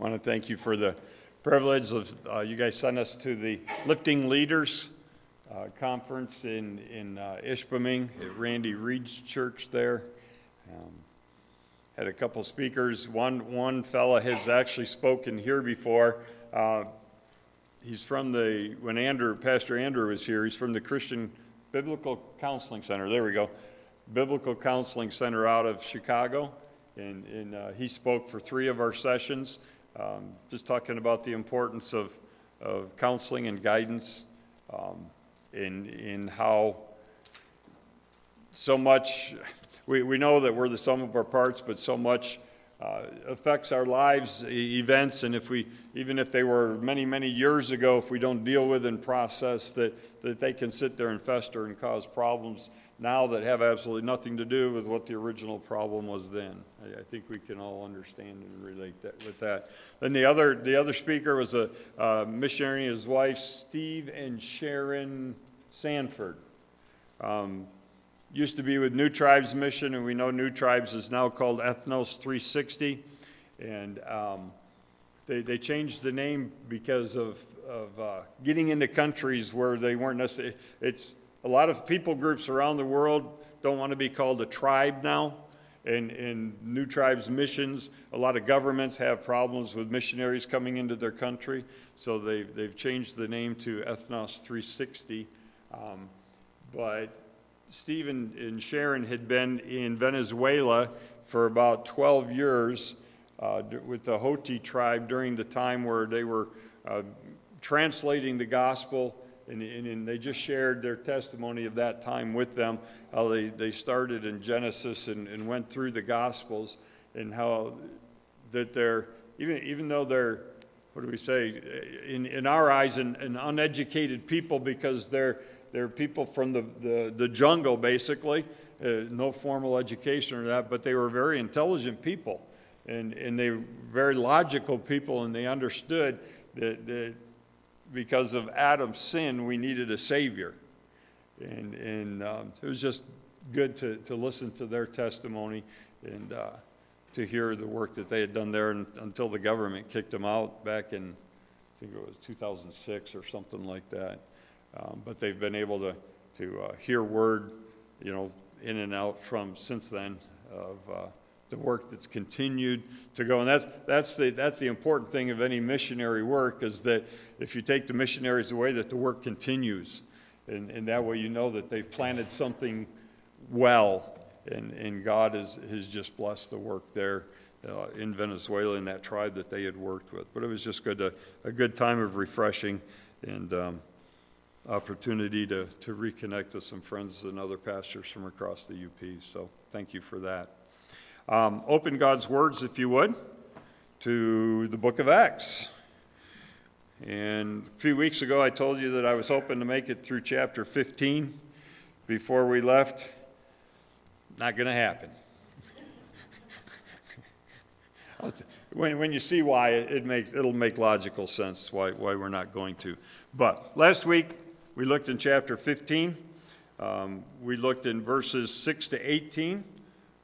want to thank you for the privilege of, uh, you guys sent us to the Lifting Leaders uh, Conference in, in uh, Ishpeming at Randy Reed's church there. Um, Had a couple speakers. One, one fella has actually spoken here before. Uh, He's from the, when Andrew, Pastor Andrew was here, he's from the Christian Biblical Counseling Center. There we go. Biblical Counseling Center out of Chicago. And, and uh, he spoke for three of our sessions, um, just talking about the importance of, of counseling and guidance um, in, in how so much, we, we know that we're the sum of our parts, but so much uh, affects our lives, events, and if we, even if they were many, many years ago, if we don't deal with and process that, that they can sit there and fester and cause problems now that have absolutely nothing to do with what the original problem was then. I, I think we can all understand and relate that, with that. Then the other, the other speaker was a missionary and his wife, Steve and Sharon Sanford Um, used to be with New Tribes Mission, and we know New Tribes is now called Ethnos 360. And um, they, they changed the name because of, of uh, getting into countries where they weren't necessarily. It's a lot of people groups around the world don't want to be called a tribe now. And in New Tribes missions, a lot of governments have problems with missionaries coming into their country, so they've, they've changed the name to Ethnos 360. Um, but Stephen and and Sharon had been in Venezuela for about 12 years uh, with the Hoti tribe during the time where they were uh, translating the gospel, and, and, and they just shared their testimony of that time with them, how they, they started in Genesis and, and went through the gospels, and how that they're, even, even though they're, what do we say, in, in our eyes, an, an uneducated people because they're, they're people from the, the, the jungle, basically, uh, no formal education or that, but they were very intelligent people. And, and they were very logical people, and they understood that, that because of Adam's sin, we needed a Savior. And, and um, it was just good to, to listen to their testimony and uh, to hear the work that they had done there un- until the government kicked them out back in, I think it was 2006 or something like that. Um, but they've been able to, to uh, hear word, you know, in and out from since then of uh, the work that's continued to go. And that's, that's, the, that's the important thing of any missionary work is that if you take the missionaries away, that the work continues. And, and that way you know that they've planted something well. And, and God has, has just blessed the work there uh, in Venezuela in that tribe that they had worked with. But it was just good, to, a good time of refreshing and um, opportunity to, to reconnect with some friends and other pastors from across the UP. So thank you for that. Um, open God's words, if you would, to the book of Acts. And a few weeks ago, I told you that I was hoping to make it through chapter 15 before we left. Not going to happen. when, when you see why, it, makes, it'll make logical sense why, why we're not going to. But last week, we looked in chapter 15. Um, we looked in verses 6 to 18.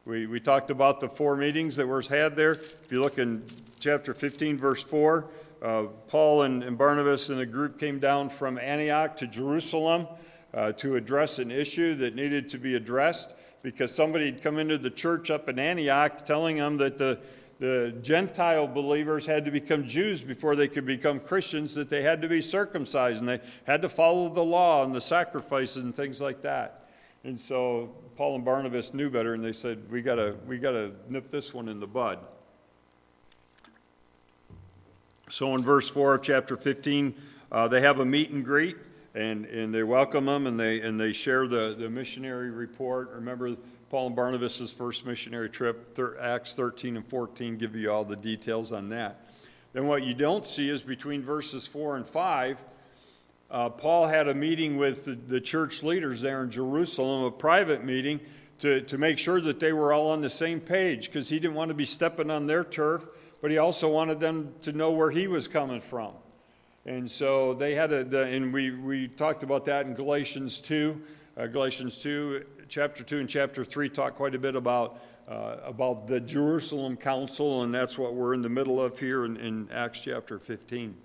We, we talked about the four meetings that were had there. If you look in chapter 15, verse 4, uh, Paul and, and Barnabas and a group came down from Antioch to Jerusalem uh, to address an issue that needed to be addressed because somebody had come into the church up in Antioch telling them that the, the Gentile believers had to become Jews before they could become Christians, that they had to be circumcised and they had to follow the law and the sacrifices and things like that. And so Paul and Barnabas knew better and they said, We gotta, we gotta nip this one in the bud. So in verse 4 of chapter 15, uh, they have a meet and greet and, and they welcome them and they, and they share the, the missionary report. Remember, Paul and Barnabas' first missionary trip, thir- Acts 13 and 14, give you all the details on that. Then what you don't see is between verses 4 and 5, uh, Paul had a meeting with the, the church leaders there in Jerusalem, a private meeting, to, to make sure that they were all on the same page because he didn't want to be stepping on their turf, but he also wanted them to know where he was coming from. And so they had a, the, and we, we talked about that in Galatians 2. Uh, Galatians 2 chapter 2 and chapter 3 talk quite a bit about, uh, about the Jerusalem Council, and that's what we're in the middle of here in, in Acts chapter 15.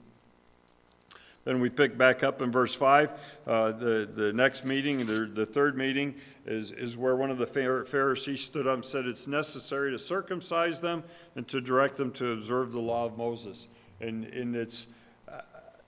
Then we pick back up in verse 5. Uh, the, the next meeting, the, the third meeting, is, is where one of the Pharisees stood up and said it's necessary to circumcise them and to direct them to observe the law of Moses. And, and it's, uh,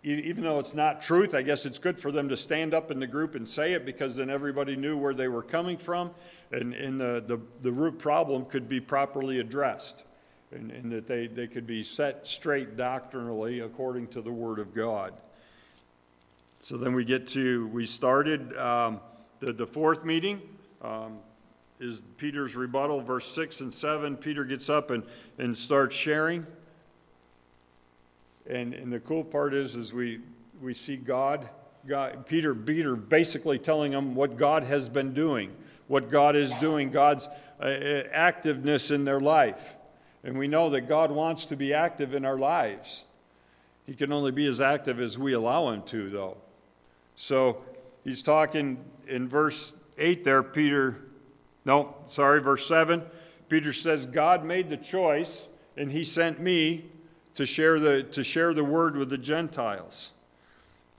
even though it's not truth, I guess it's good for them to stand up in the group and say it because then everybody knew where they were coming from and, and the, the, the root problem could be properly addressed and, and that they, they could be set straight doctrinally according to the Word of God. So then we get to, we started um, the, the fourth meeting. Um, is Peter's rebuttal, verse 6 and 7. Peter gets up and, and starts sharing. And, and the cool part is, is we, we see God, God, Peter, Peter basically telling them what God has been doing, what God is doing, God's uh, uh activeness in their life. And we know that God wants to be active in our lives. He can only be as active as we allow him to, though. So he's talking in verse 8 there, Peter, no, sorry, verse 7. Peter says, God made the choice, and he sent me to share the, to share the word with the Gentiles.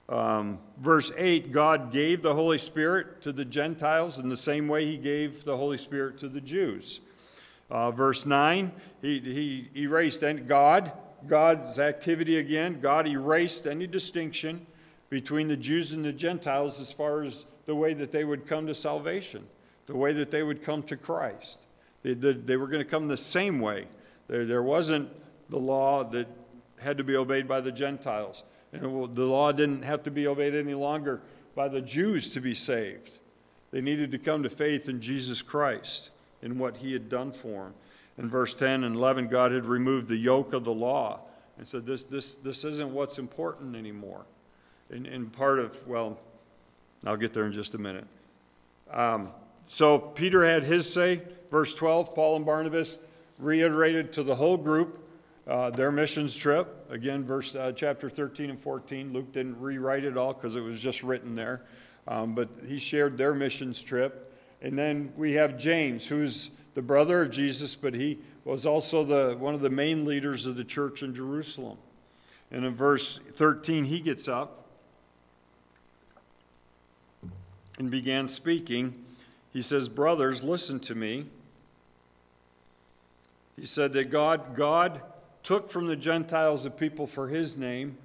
Um, verse 8 God gave the Holy Spirit to the Gentiles in the same way he gave the Holy Spirit to the Jews. Uh, verse 9 he, he erased any, God, God's activity again, God erased any distinction between the Jews and the Gentiles as far as the way that they would come to salvation, the way that they would come to Christ. They, they, they were going to come the same way. There, there wasn't the law that had to be obeyed by the Gentiles. And the law didn't have to be obeyed any longer by the Jews to be saved. They needed to come to faith in Jesus Christ and what he had done for them. In verse 10 and 11, God had removed the yoke of the law and said, This, this, this isn't what's important anymore in, in part of, well, I'll get there in just a minute. Um, so Peter had his say. Verse 12, Paul and Barnabas reiterated to the whole group uh, their missions trip. Again, verse uh, chapter 13 and 14. Luke didn't rewrite it all because it was just written there. Um, but he shared their missions trip. And then we have James, who's the brother of Jesus, but he was also the, one of the main leaders of the church in Jerusalem. And in verse 13, he gets up and began speaking. He says, Brothers, listen to me. He said that God, God took from the Gentiles the people for his name.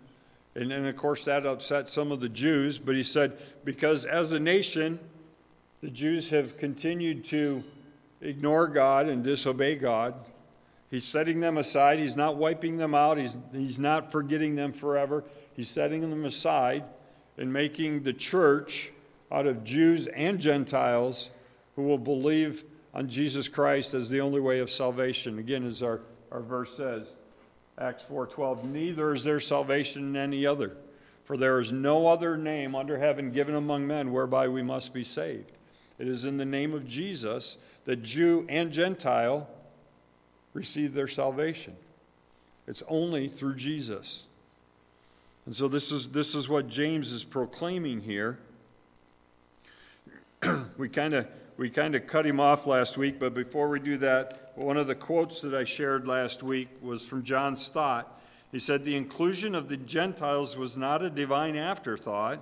And, and of course, that upset some of the Jews. But he said, because as a nation, the Jews have continued to ignore God and disobey God. He's setting them aside. He's not wiping them out. He's, he's not forgetting them forever. He's setting them aside and making the church out of Jews and Gentiles who will believe on Jesus Christ as the only way of salvation. Again, as our, our verse says, Acts 4:12, neither is there salvation in any other, for there is no other name under heaven given among men whereby we must be saved. It is in the name of Jesus that Jew and Gentile receive their salvation. It's only through Jesus. And so this is, this is what James is proclaiming here. we kind of we kind of cut him off last week, but before we do that, one of the quotes that I shared last week was from John Stott. He said, The inclusion of the Gentiles was not a divine afterthought.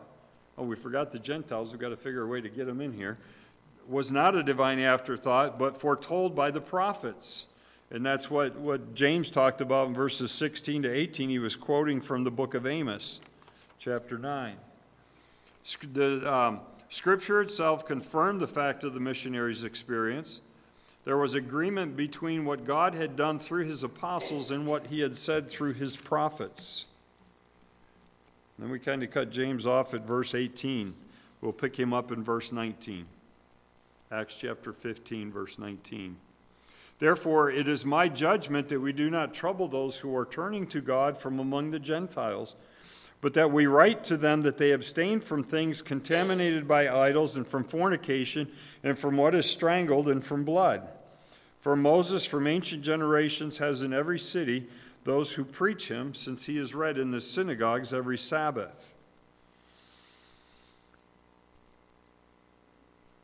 Oh, we forgot the Gentiles. We've got to figure a way to get them in here. Was not a divine afterthought, but foretold by the prophets. And that's what, what James talked about in verses 16 to 18. He was quoting from the book of Amos, chapter 9. The, um, Scripture itself confirmed the fact of the missionaries' experience. There was agreement between what God had done through his apostles and what he had said through his prophets. Then we kind of cut James off at verse 18. We'll pick him up in verse 19. Acts chapter 15, verse 19. Therefore, it is my judgment that we do not trouble those who are turning to God from among the Gentiles but that we write to them that they abstain from things contaminated by idols and from fornication and from what is strangled and from blood. For Moses from ancient generations has in every city those who preach him, since he is read in the synagogues every Sabbath.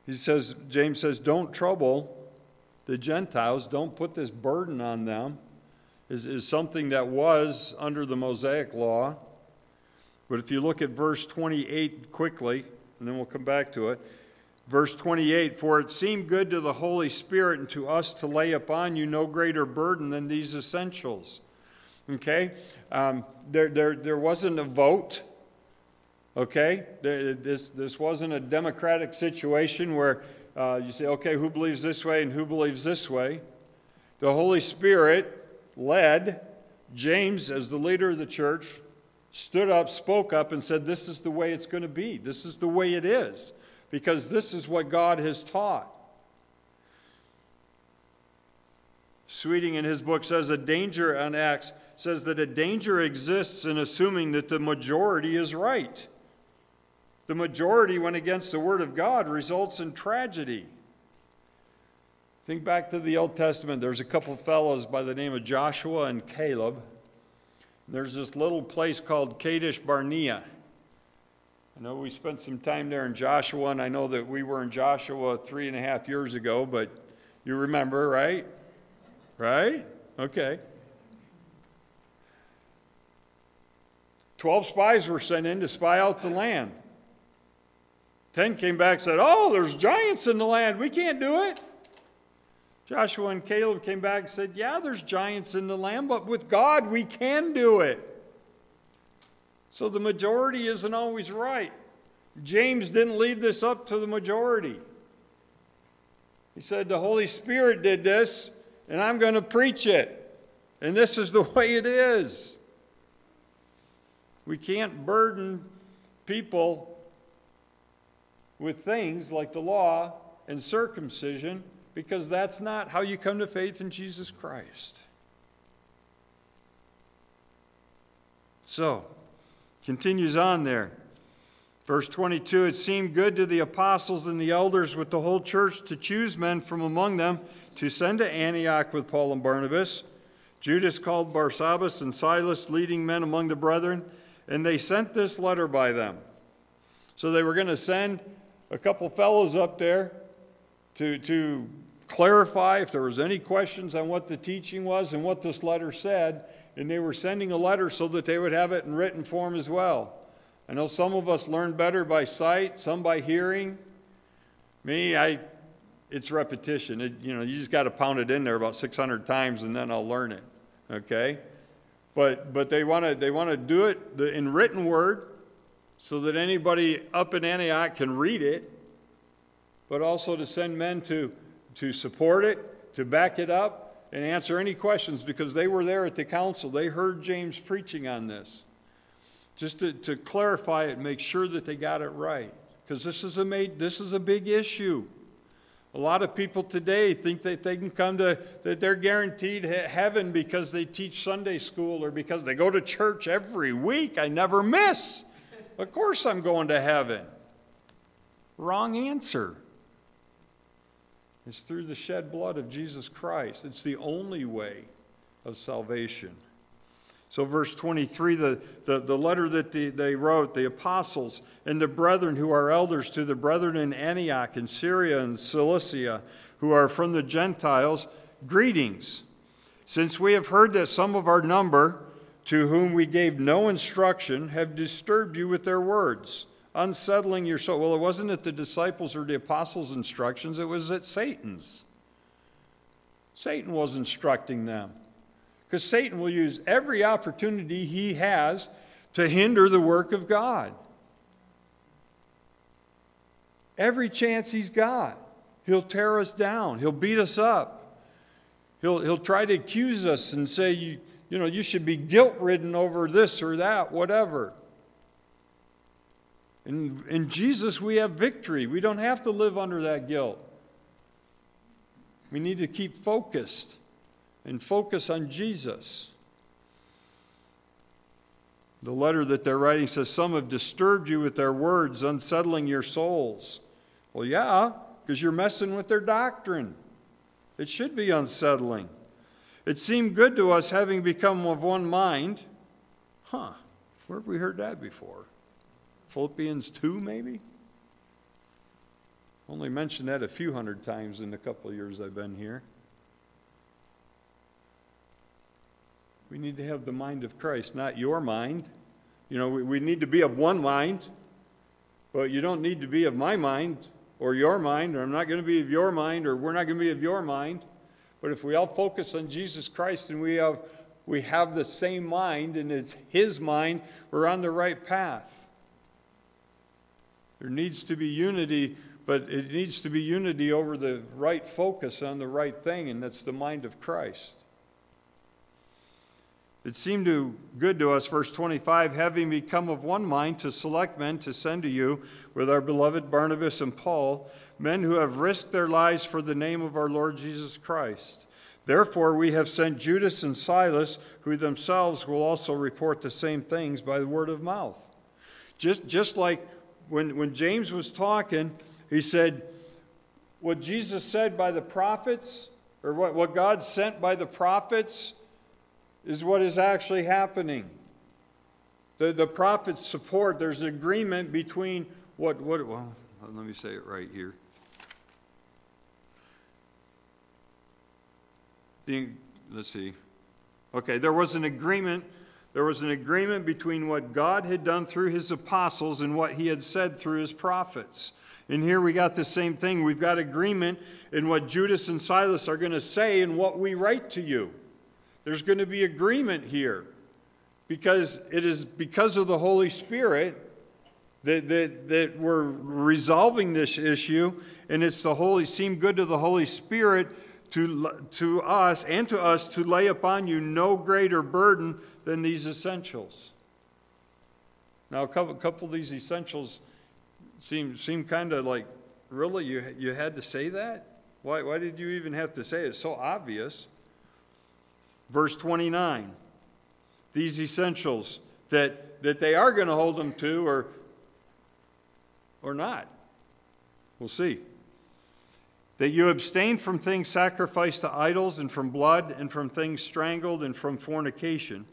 He says, James says, don't trouble the Gentiles, don't put this burden on them, is, is something that was under the Mosaic law. But if you look at verse 28 quickly, and then we'll come back to it. Verse 28 For it seemed good to the Holy Spirit and to us to lay upon you no greater burden than these essentials. Okay? Um, there, there, there wasn't a vote. Okay? This, this wasn't a democratic situation where uh, you say, okay, who believes this way and who believes this way? The Holy Spirit led James, as the leader of the church, stood up, spoke up, and said, This is the way it's going to be. This is the way it is, because this is what God has taught. Sweeting in his book says a danger on Acts says that a danger exists in assuming that the majority is right. The majority, when against the Word of God, results in tragedy. Think back to the Old Testament. There's a couple fellows by the name of Joshua and Caleb. There's this little place called Kadesh Barnea. I know we spent some time there in Joshua, and I know that we were in Joshua three and a half years ago, but you remember, right? Right? Okay. Twelve spies were sent in to spy out the land. Ten came back and said, Oh, there's giants in the land. We can't do it. Joshua and Caleb came back and said, Yeah, there's giants in the land, but with God we can do it. So the majority isn't always right. James didn't leave this up to the majority. He said, The Holy Spirit did this, and I'm going to preach it. And this is the way it is. We can't burden people with things like the law and circumcision because that's not how you come to faith in Jesus Christ. So, continues on there. Verse 22 It seemed good to the apostles and the elders with the whole church to choose men from among them to send to Antioch with Paul and Barnabas. Judas called Barsabbas and Silas, leading men among the brethren, and they sent this letter by them. So they were going to send a couple fellows up there to, to clarify if there was any questions on what the teaching was and what this letter said and they were sending a letter so that they would have it in written form as well. I know some of us learn better by sight some by hearing. Me i it's repetition. It, you know you just got to pound it in there about 600 times and then i'll learn it okay? But but they want to they want to do it in written word so that anybody up in Antioch can read it, but also to send men to, to support it, to back it up, and answer any questions because they were there at the council. They heard James preaching on this. Just to, to clarify it, make sure that they got it right. Because this is a this is a big issue. A lot of people today think that they can come to, that they're guaranteed heaven because they teach Sunday school or because they go to church every week. I never miss. Of course I'm going to heaven. Wrong answer. It's through the shed blood of Jesus Christ. It's the only way of salvation. So, verse 23, the, the, the letter that the, they wrote, the apostles and the brethren who are elders to the brethren in Antioch and Syria and Cilicia, who are from the Gentiles, greetings. Since we have heard that some of our number, to whom we gave no instruction, have disturbed you with their words, unsettling your soul. Well, it wasn't at the disciples or the apostles' instructions, it was at Satan's. Satan was instructing them. Because Satan will use every opportunity he has to hinder the work of God. Every chance he's got, he'll tear us down, he'll beat us up, he'll, he'll try to accuse us and say, you you know, you should be guilt ridden over this or that, whatever. In, in Jesus, we have victory. We don't have to live under that guilt. We need to keep focused and focus on Jesus. The letter that they're writing says, Some have disturbed you with their words, unsettling your souls. Well, yeah, because you're messing with their doctrine. It should be unsettling. It seemed good to us, having become of one mind. Huh, where have we heard that before? Philippians 2, maybe? Only mentioned that a few hundred times in the couple of years I've been here. We need to have the mind of Christ, not your mind. You know, we, we need to be of one mind, but you don't need to be of my mind or your mind, or I'm not going to be of your mind, or we're not going to be of your mind. But if we all focus on Jesus Christ and we have, we have the same mind and it's His mind, we're on the right path. There needs to be unity, but it needs to be unity over the right focus on the right thing, and that's the mind of Christ. It seemed to, good to us, verse 25, having become of one mind to select men to send to you with our beloved Barnabas and Paul, men who have risked their lives for the name of our Lord Jesus Christ. Therefore, we have sent Judas and Silas, who themselves will also report the same things by the word of mouth. Just, just like when, when James was talking, he said, What Jesus said by the prophets, or what, what God sent by the prophets, is what is actually happening. The, the prophets support, there's agreement between what, what, well, let me say it right here. The, let's see. Okay, there was an agreement. There was an agreement between what God had done through his apostles and what he had said through his prophets. And here we got the same thing. We've got agreement in what Judas and Silas are going to say and what we write to you. There's going to be agreement here because it is because of the Holy Spirit that, that, that we're resolving this issue, and it's the Holy, seemed good to the Holy Spirit to, to us and to us to lay upon you no greater burden than these essentials. Now, a couple, couple of these essentials seem, seem kind of like, really? You, you had to say that? Why, why did you even have to say it? It's so obvious. Verse 29 these essentials that, that they are going to hold them to or, or not. We'll see. That you abstain from things sacrificed to idols, and from blood, and from things strangled, and from fornication.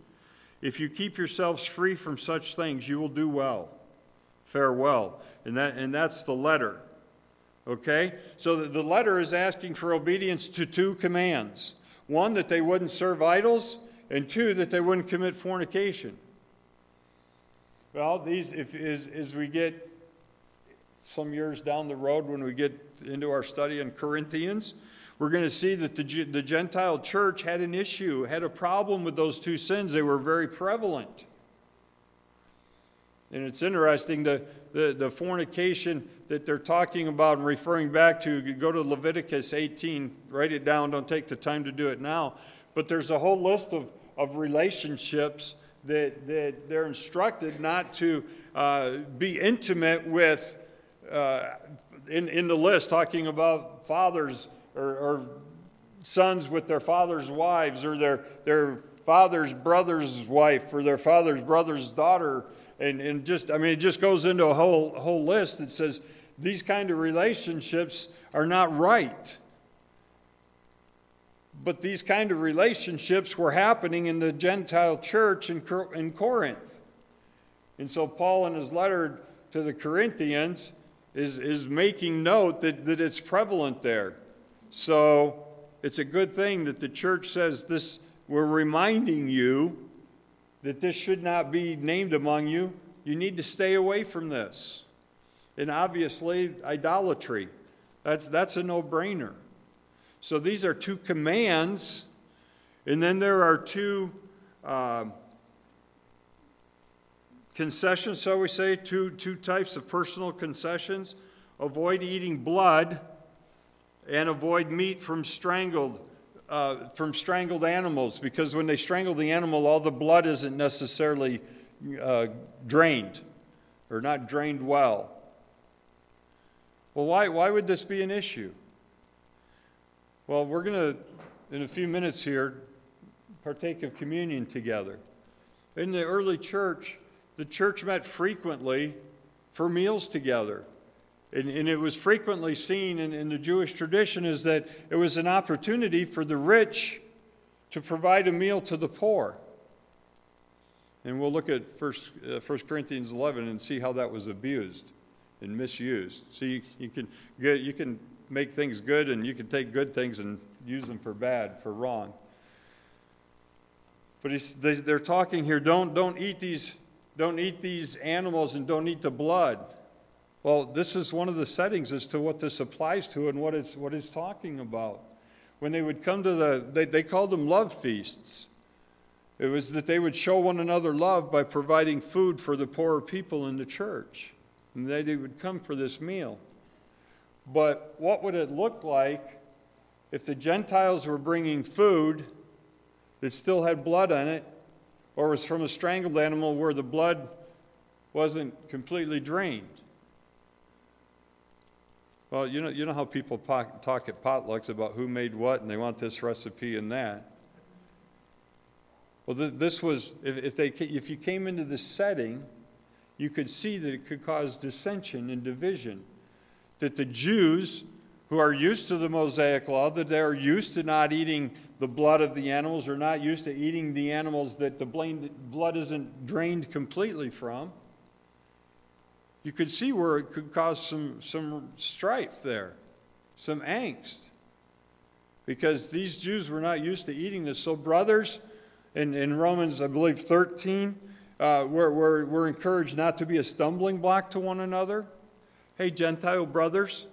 If you keep yourselves free from such things, you will do well. Farewell. And, that, and that's the letter. Okay? So the, the letter is asking for obedience to two commands one, that they wouldn't serve idols, and two, that they wouldn't commit fornication. Well, these, if, as, as we get some years down the road, when we get into our study in Corinthians, we're going to see that the, the Gentile church had an issue, had a problem with those two sins. They were very prevalent. And it's interesting, the, the, the fornication that they're talking about and referring back to, go to Leviticus 18, write it down, don't take the time to do it now. But there's a whole list of, of relationships that, that they're instructed not to uh, be intimate with uh, in, in the list, talking about fathers or, or sons with their father's wives or their, their father's brother's wife or their father's brother's daughter and, and just, I mean, it just goes into a whole, whole list that says these kind of relationships are not right. But these kind of relationships were happening in the Gentile church in, in Corinth. And so Paul, in his letter to the Corinthians, is, is making note that, that it's prevalent there. So it's a good thing that the church says this, we're reminding you that this should not be named among you, you need to stay away from this. And obviously, idolatry. That's, that's a no brainer. So these are two commands, and then there are two uh, concessions, so we say, two, two types of personal concessions. Avoid eating blood and avoid meat from strangled uh, from strangled animals because when they strangle the animal, all the blood isn't necessarily uh, drained or not drained well. Well, why, why would this be an issue? Well, we're going to, in a few minutes here, partake of communion together. In the early church, the church met frequently for meals together. And, and, it was frequently seen in, in, the Jewish tradition is that it was an opportunity for the rich to provide a meal to the poor. And we'll look at 1, uh, 1 Corinthians 11 and see how that was abused and misused. So you, you can get, you can make things good and you can take good things and use them for bad, for wrong. But they, they're talking here, don't, don't eat these, don't eat these animals and don't eat the blood. Well, this is one of the settings as to what this applies to and what it's, what it's talking about. When they would come to the, they, they called them love feasts. It was that they would show one another love by providing food for the poorer people in the church. And they, they would come for this meal. But what would it look like if the Gentiles were bringing food that still had blood on it, or was from a strangled animal where the blood wasn't completely drained? Well, you know, you know how people talk at potlucks about who made what and they want this recipe and that. Well, this, this was, if, if, they, if you came into this setting, you could see that it could cause dissension and division. That the Jews, who are used to the Mosaic law, that they're used to not eating the blood of the animals or not used to eating the animals that the blood isn't drained completely from, you could see where it could cause some, some strife there, some angst. Because these Jews were not used to eating this. So, brothers, in, in Romans, I believe 13, uh, we're, we're, we're encouraged not to be a stumbling block to one another. Hey, Gentile brothers,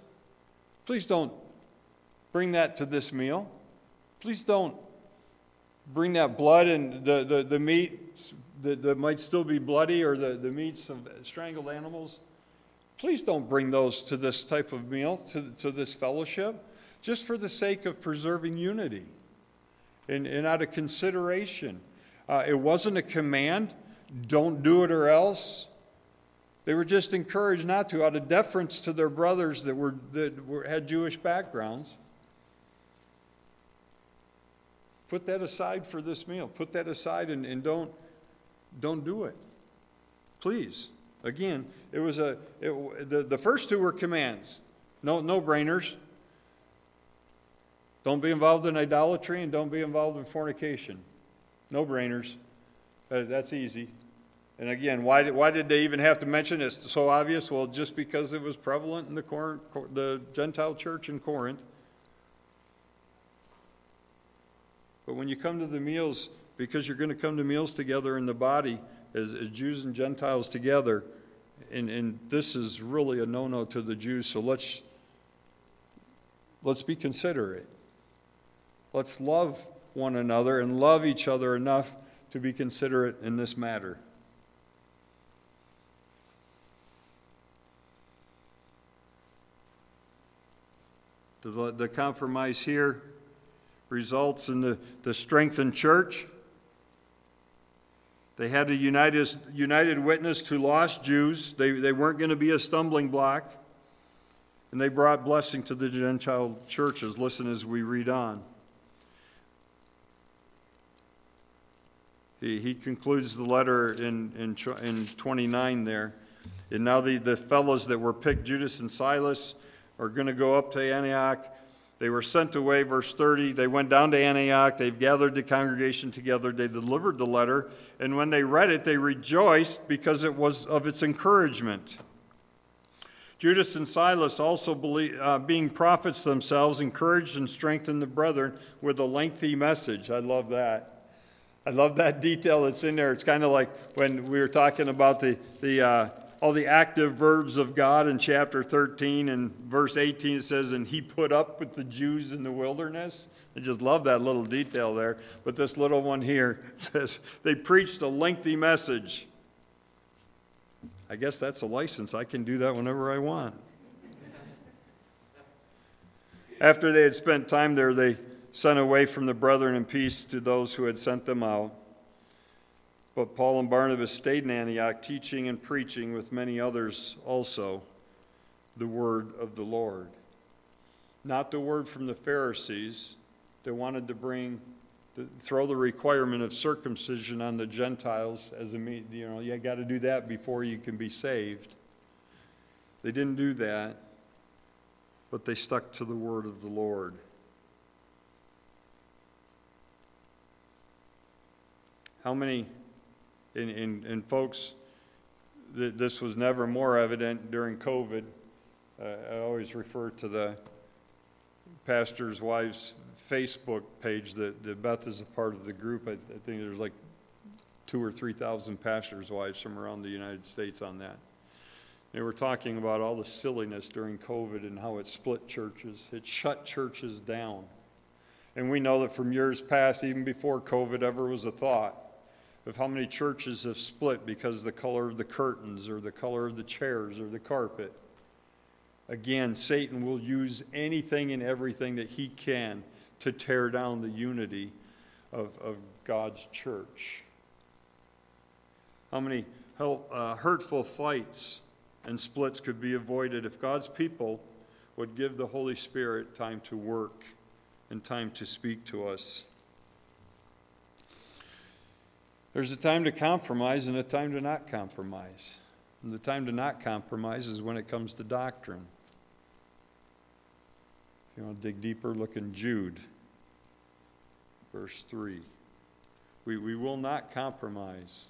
please don't bring that to this meal. Please don't bring that blood and the, the, the meat that, that might still be bloody or the, the meats of strangled animals. Please don't bring those to this type of meal, to, to this fellowship, just for the sake of preserving unity and, and out of consideration. Uh, it wasn't a command, don't do it or else. They were just encouraged not to, out of deference to their brothers that, were, that were, had Jewish backgrounds. Put that aside for this meal. Put that aside and, and don't, don't do it. Please. Again, it was a, it, the, the first two were commands, no, no brainers. Don't be involved in idolatry and don't be involved in fornication. No brainers. Uh, that's easy. And again, why did, why did they even have to mention it? It's so obvious. Well, just because it was prevalent in the, Cor- the Gentile church in Corinth. But when you come to the meals, because you're going to come to meals together in the body as, as Jews and Gentiles together, and, and this is really a no-no to the Jews, so let's, let's be considerate. Let's love one another and love each other enough to be considerate in this matter. The, the compromise here results in the, the strengthened church. They had a united, united witness to lost Jews. They, they weren't going to be a stumbling block. And they brought blessing to the Gentile churches. Listen as we read on. He, he concludes the letter in, in, in 29 there. And now the, the fellows that were picked, Judas and Silas, are going to go up to Antioch they were sent away, verse 30. They went down to Antioch. They've gathered the congregation together. They delivered the letter. And when they read it, they rejoiced because it was of its encouragement. Judas and Silas, also believe, uh, being prophets themselves, encouraged and strengthened the brethren with a lengthy message. I love that. I love that detail that's in there. It's kind of like when we were talking about the, the uh, all the active verbs of God in chapter 13 and verse 18 it says, and he put up with the Jews in the wilderness. I just love that little detail there. But this little one here says, they preached a lengthy message. I guess that's a license. I can do that whenever I want. After they had spent time there, they sent away from the brethren in peace to those who had sent them out. But Paul and Barnabas stayed in Antioch, teaching and preaching with many others also the word of the Lord. Not the word from the Pharisees that wanted to bring, throw the requirement of circumcision on the Gentiles as a, you know, you got to do that before you can be saved. They didn't do that, but they stuck to the word of the Lord. How many and, and, and folks, th- this was never more evident during COVID. Uh, I always refer to the pastor's wife's Facebook page that, that Beth is a part of the group. I, I think there's like two or 3,000 pastors' wives from around the United States on that. They were talking about all the silliness during COVID and how it split churches, it shut churches down. And we know that from years past, even before COVID ever was a thought, of how many churches have split because of the color of the curtains or the color of the chairs or the carpet. Again, Satan will use anything and everything that he can to tear down the unity of, of God's church. How many help, uh, hurtful fights and splits could be avoided if God's people would give the Holy Spirit time to work and time to speak to us. There's a time to compromise and a time to not compromise. And the time to not compromise is when it comes to doctrine. If you want to dig deeper, look in Jude, verse 3. We, we will not compromise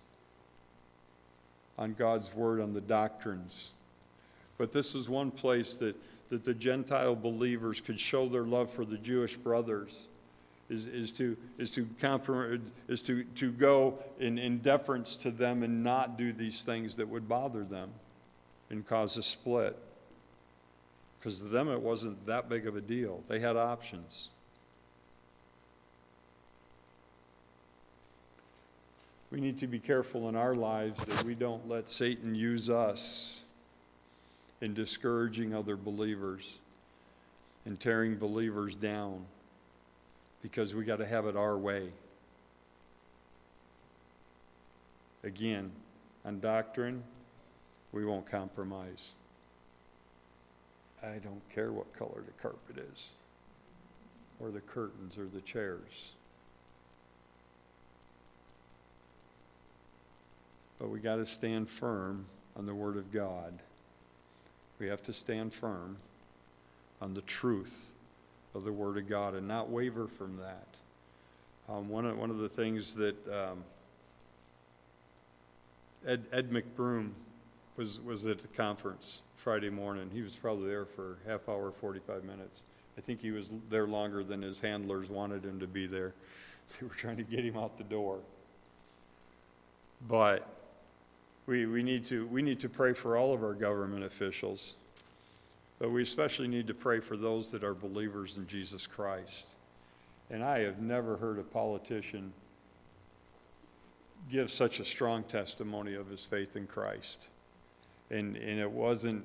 on God's word, on the doctrines. But this is one place that, that the Gentile believers could show their love for the Jewish brothers. Is, is to is to compromise, is to, to go in, in deference to them and not do these things that would bother them and cause a split. Because to them it wasn't that big of a deal. They had options. We need to be careful in our lives that we don't let Satan use us in discouraging other believers and tearing believers down because we got to have it our way. Again, on doctrine, we won't compromise. I don't care what color the carpet is, or the curtains, or the chairs. But we got to stand firm on the Word of God. We have to stand firm on the truth of the Word of God and not waver from that. Um, one, of, one of the things that um, Ed, Ed McBroom was, was at the conference Friday morning. He was probably there for half hour, 45 minutes. I think he was there longer than his handlers wanted him to be there. They were trying to get him out the door. But we, we, need to, we need to pray for all of our government officials, but we especially need to pray for those that are believers in Jesus Christ. And I have never heard a politician give such a strong testimony of his faith in Christ. And, and it wasn't,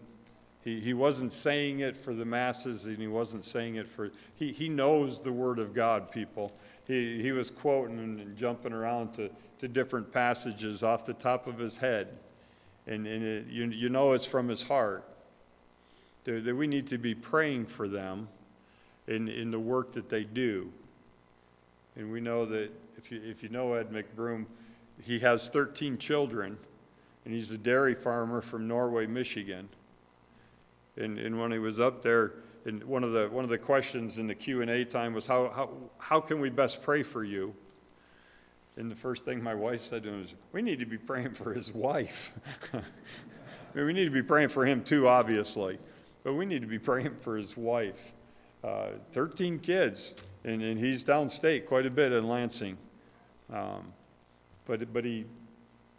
he, he wasn't saying it for the masses and he wasn't saying it for, he, he knows the Word of God, people. He, he was quoting and jumping around to, to different passages off the top of his head. And, and it, you, you know it's from his heart. That, we need to be praying for them in, in the work that they do. And we know that if you, if you know Ed McBroom, he has 13 children, and he's a dairy farmer from Norway, Michigan. And, and when he was up there, and one of the, one of the questions in the Q&A time was, how, how, how can we best pray for you? And the first thing my wife said to him was, We need to be praying for his wife. I mean, we need to be praying for him too, obviously, but we need to be praying for his wife. Uh, 13 kids, and, and he's downstate quite a bit in Lansing. Um, but, but he,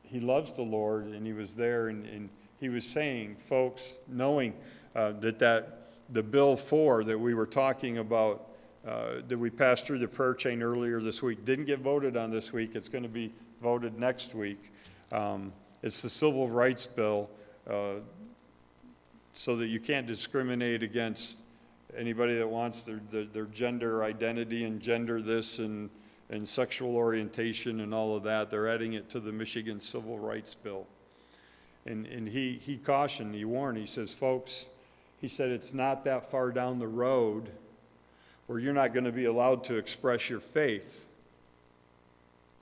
he loves the Lord, and he was there, and, and he was saying, folks, knowing uh, that, that the Bill 4 that we were talking about uh, that we passed through the prayer chain earlier this week. Didn't get voted on this week. It's going to be voted next week. Um, it's the Civil Rights Bill, uh, so that you can't discriminate against anybody that wants their, their, their, gender identity and gender this and, and sexual orientation and all of that. They're adding it to the Michigan Civil Rights Bill. And, and he, he cautioned, he warned, he says, folks, he said, it's not that far down the road where you're not going to be allowed to express your faith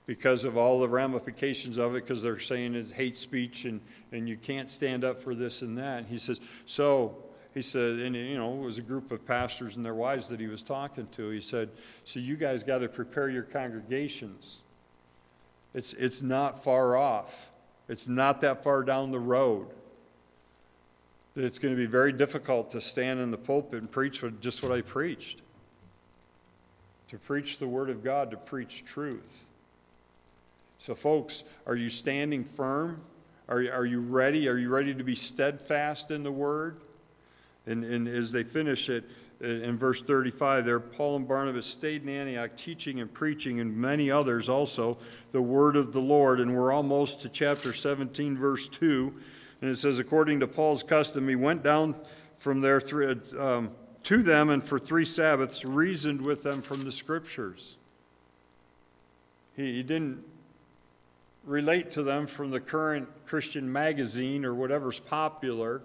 because of all the ramifications of it, because they're saying it's hate speech and, and you can't stand up for this and that. And he says, So, he said, and you know, it was a group of pastors and their wives that he was talking to. He said, So you guys got to prepare your congregations. It's, it's not far off. It's not that far down the road. It's going to be very difficult to stand in the pulpit and preach just what I preached. To preach the Word of God, to preach truth. So, folks, are you standing firm? Are, are you ready? Are you ready to be steadfast in the Word? And, and as they finish it, in verse 35 there, Paul and Barnabas stayed in Antioch teaching and preaching, and many others also, the word of the Lord. And we're almost to chapter 17, verse 2. And it says, according to Paul's custom, he went down from there three, um, to them and for three Sabbaths reasoned with them from the scriptures. He, he didn't relate to them from the current Christian magazine or whatever's popular.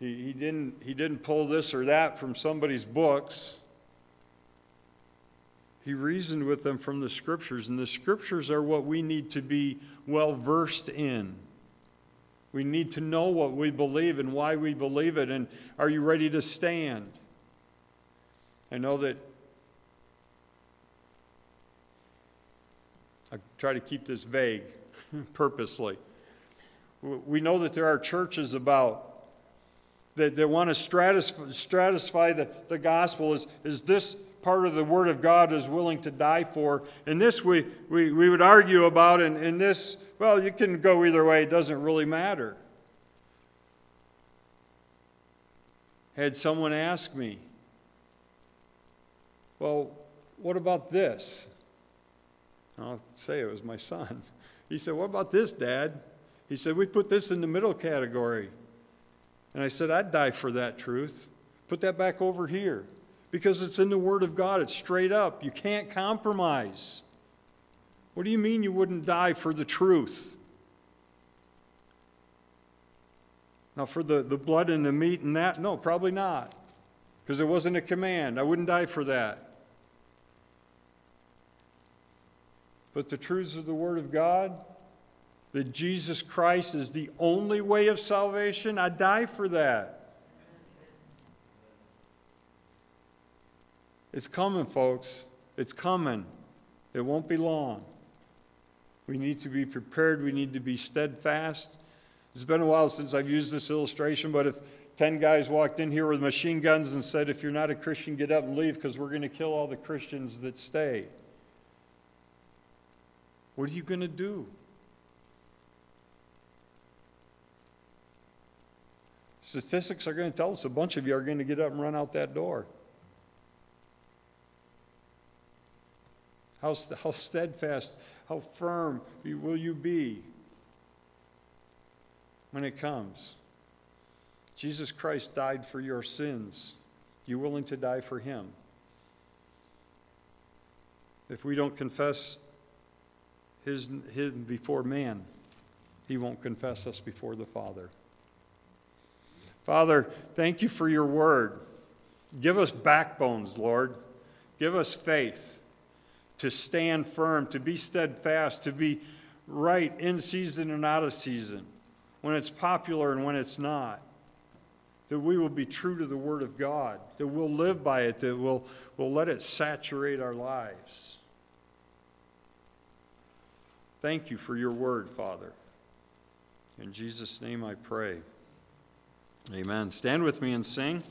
He, he, didn't, he didn't pull this or that from somebody's books. He reasoned with them from the scriptures, and the scriptures are what we need to be well versed in. We need to know what we believe and why we believe it, and are you ready to stand? I know that I try to keep this vague purposely. We know that there are churches about that, that want to stratify, stratify the, the gospel is, is this part of the Word of God is willing to die for. And this we, we, we would argue about, and, and this, well, you can go either way, it doesn't really matter. Had someone ask me, well, what about this? I'll say it was my son. He said, What about this, Dad? He said, We put this in the middle category. And I said, I'd die for that truth. Put that back over here. Because it's in the Word of God, it's straight up. You can't compromise. What do you mean you wouldn't die for the truth? Now, for the, the blood and the meat and that, no, probably not. Because it wasn't a command. I wouldn't die for that. But the truths of the Word of God, that Jesus Christ is the only way of salvation, I die for that. It's coming, folks. It's coming. It won't be long. We need to be prepared. We need to be steadfast. It's been a while since I've used this illustration, but if 10 guys walked in here with machine guns and said, If you're not a Christian, get up and leave because we're going to kill all the Christians that stay, what are you going to do? Statistics are going to tell us a bunch of you are going to get up and run out that door. How, how steadfast, how firm will you be when it comes? Jesus Christ died for your sins. You willing to die for him? If we don't confess his, him before man, he won't confess us before the Father. Father, thank you for your word. Give us backbones, Lord. Give us faith to stand firm, to be steadfast, to be right in season and out of season, when it's popular and when it's not. That we will be true to the Word of God, that we'll live by it, that we'll, we'll let it saturate our lives. Thank you for your Word, Father. In Jesus' name I pray. Amen. Stand with me and sing.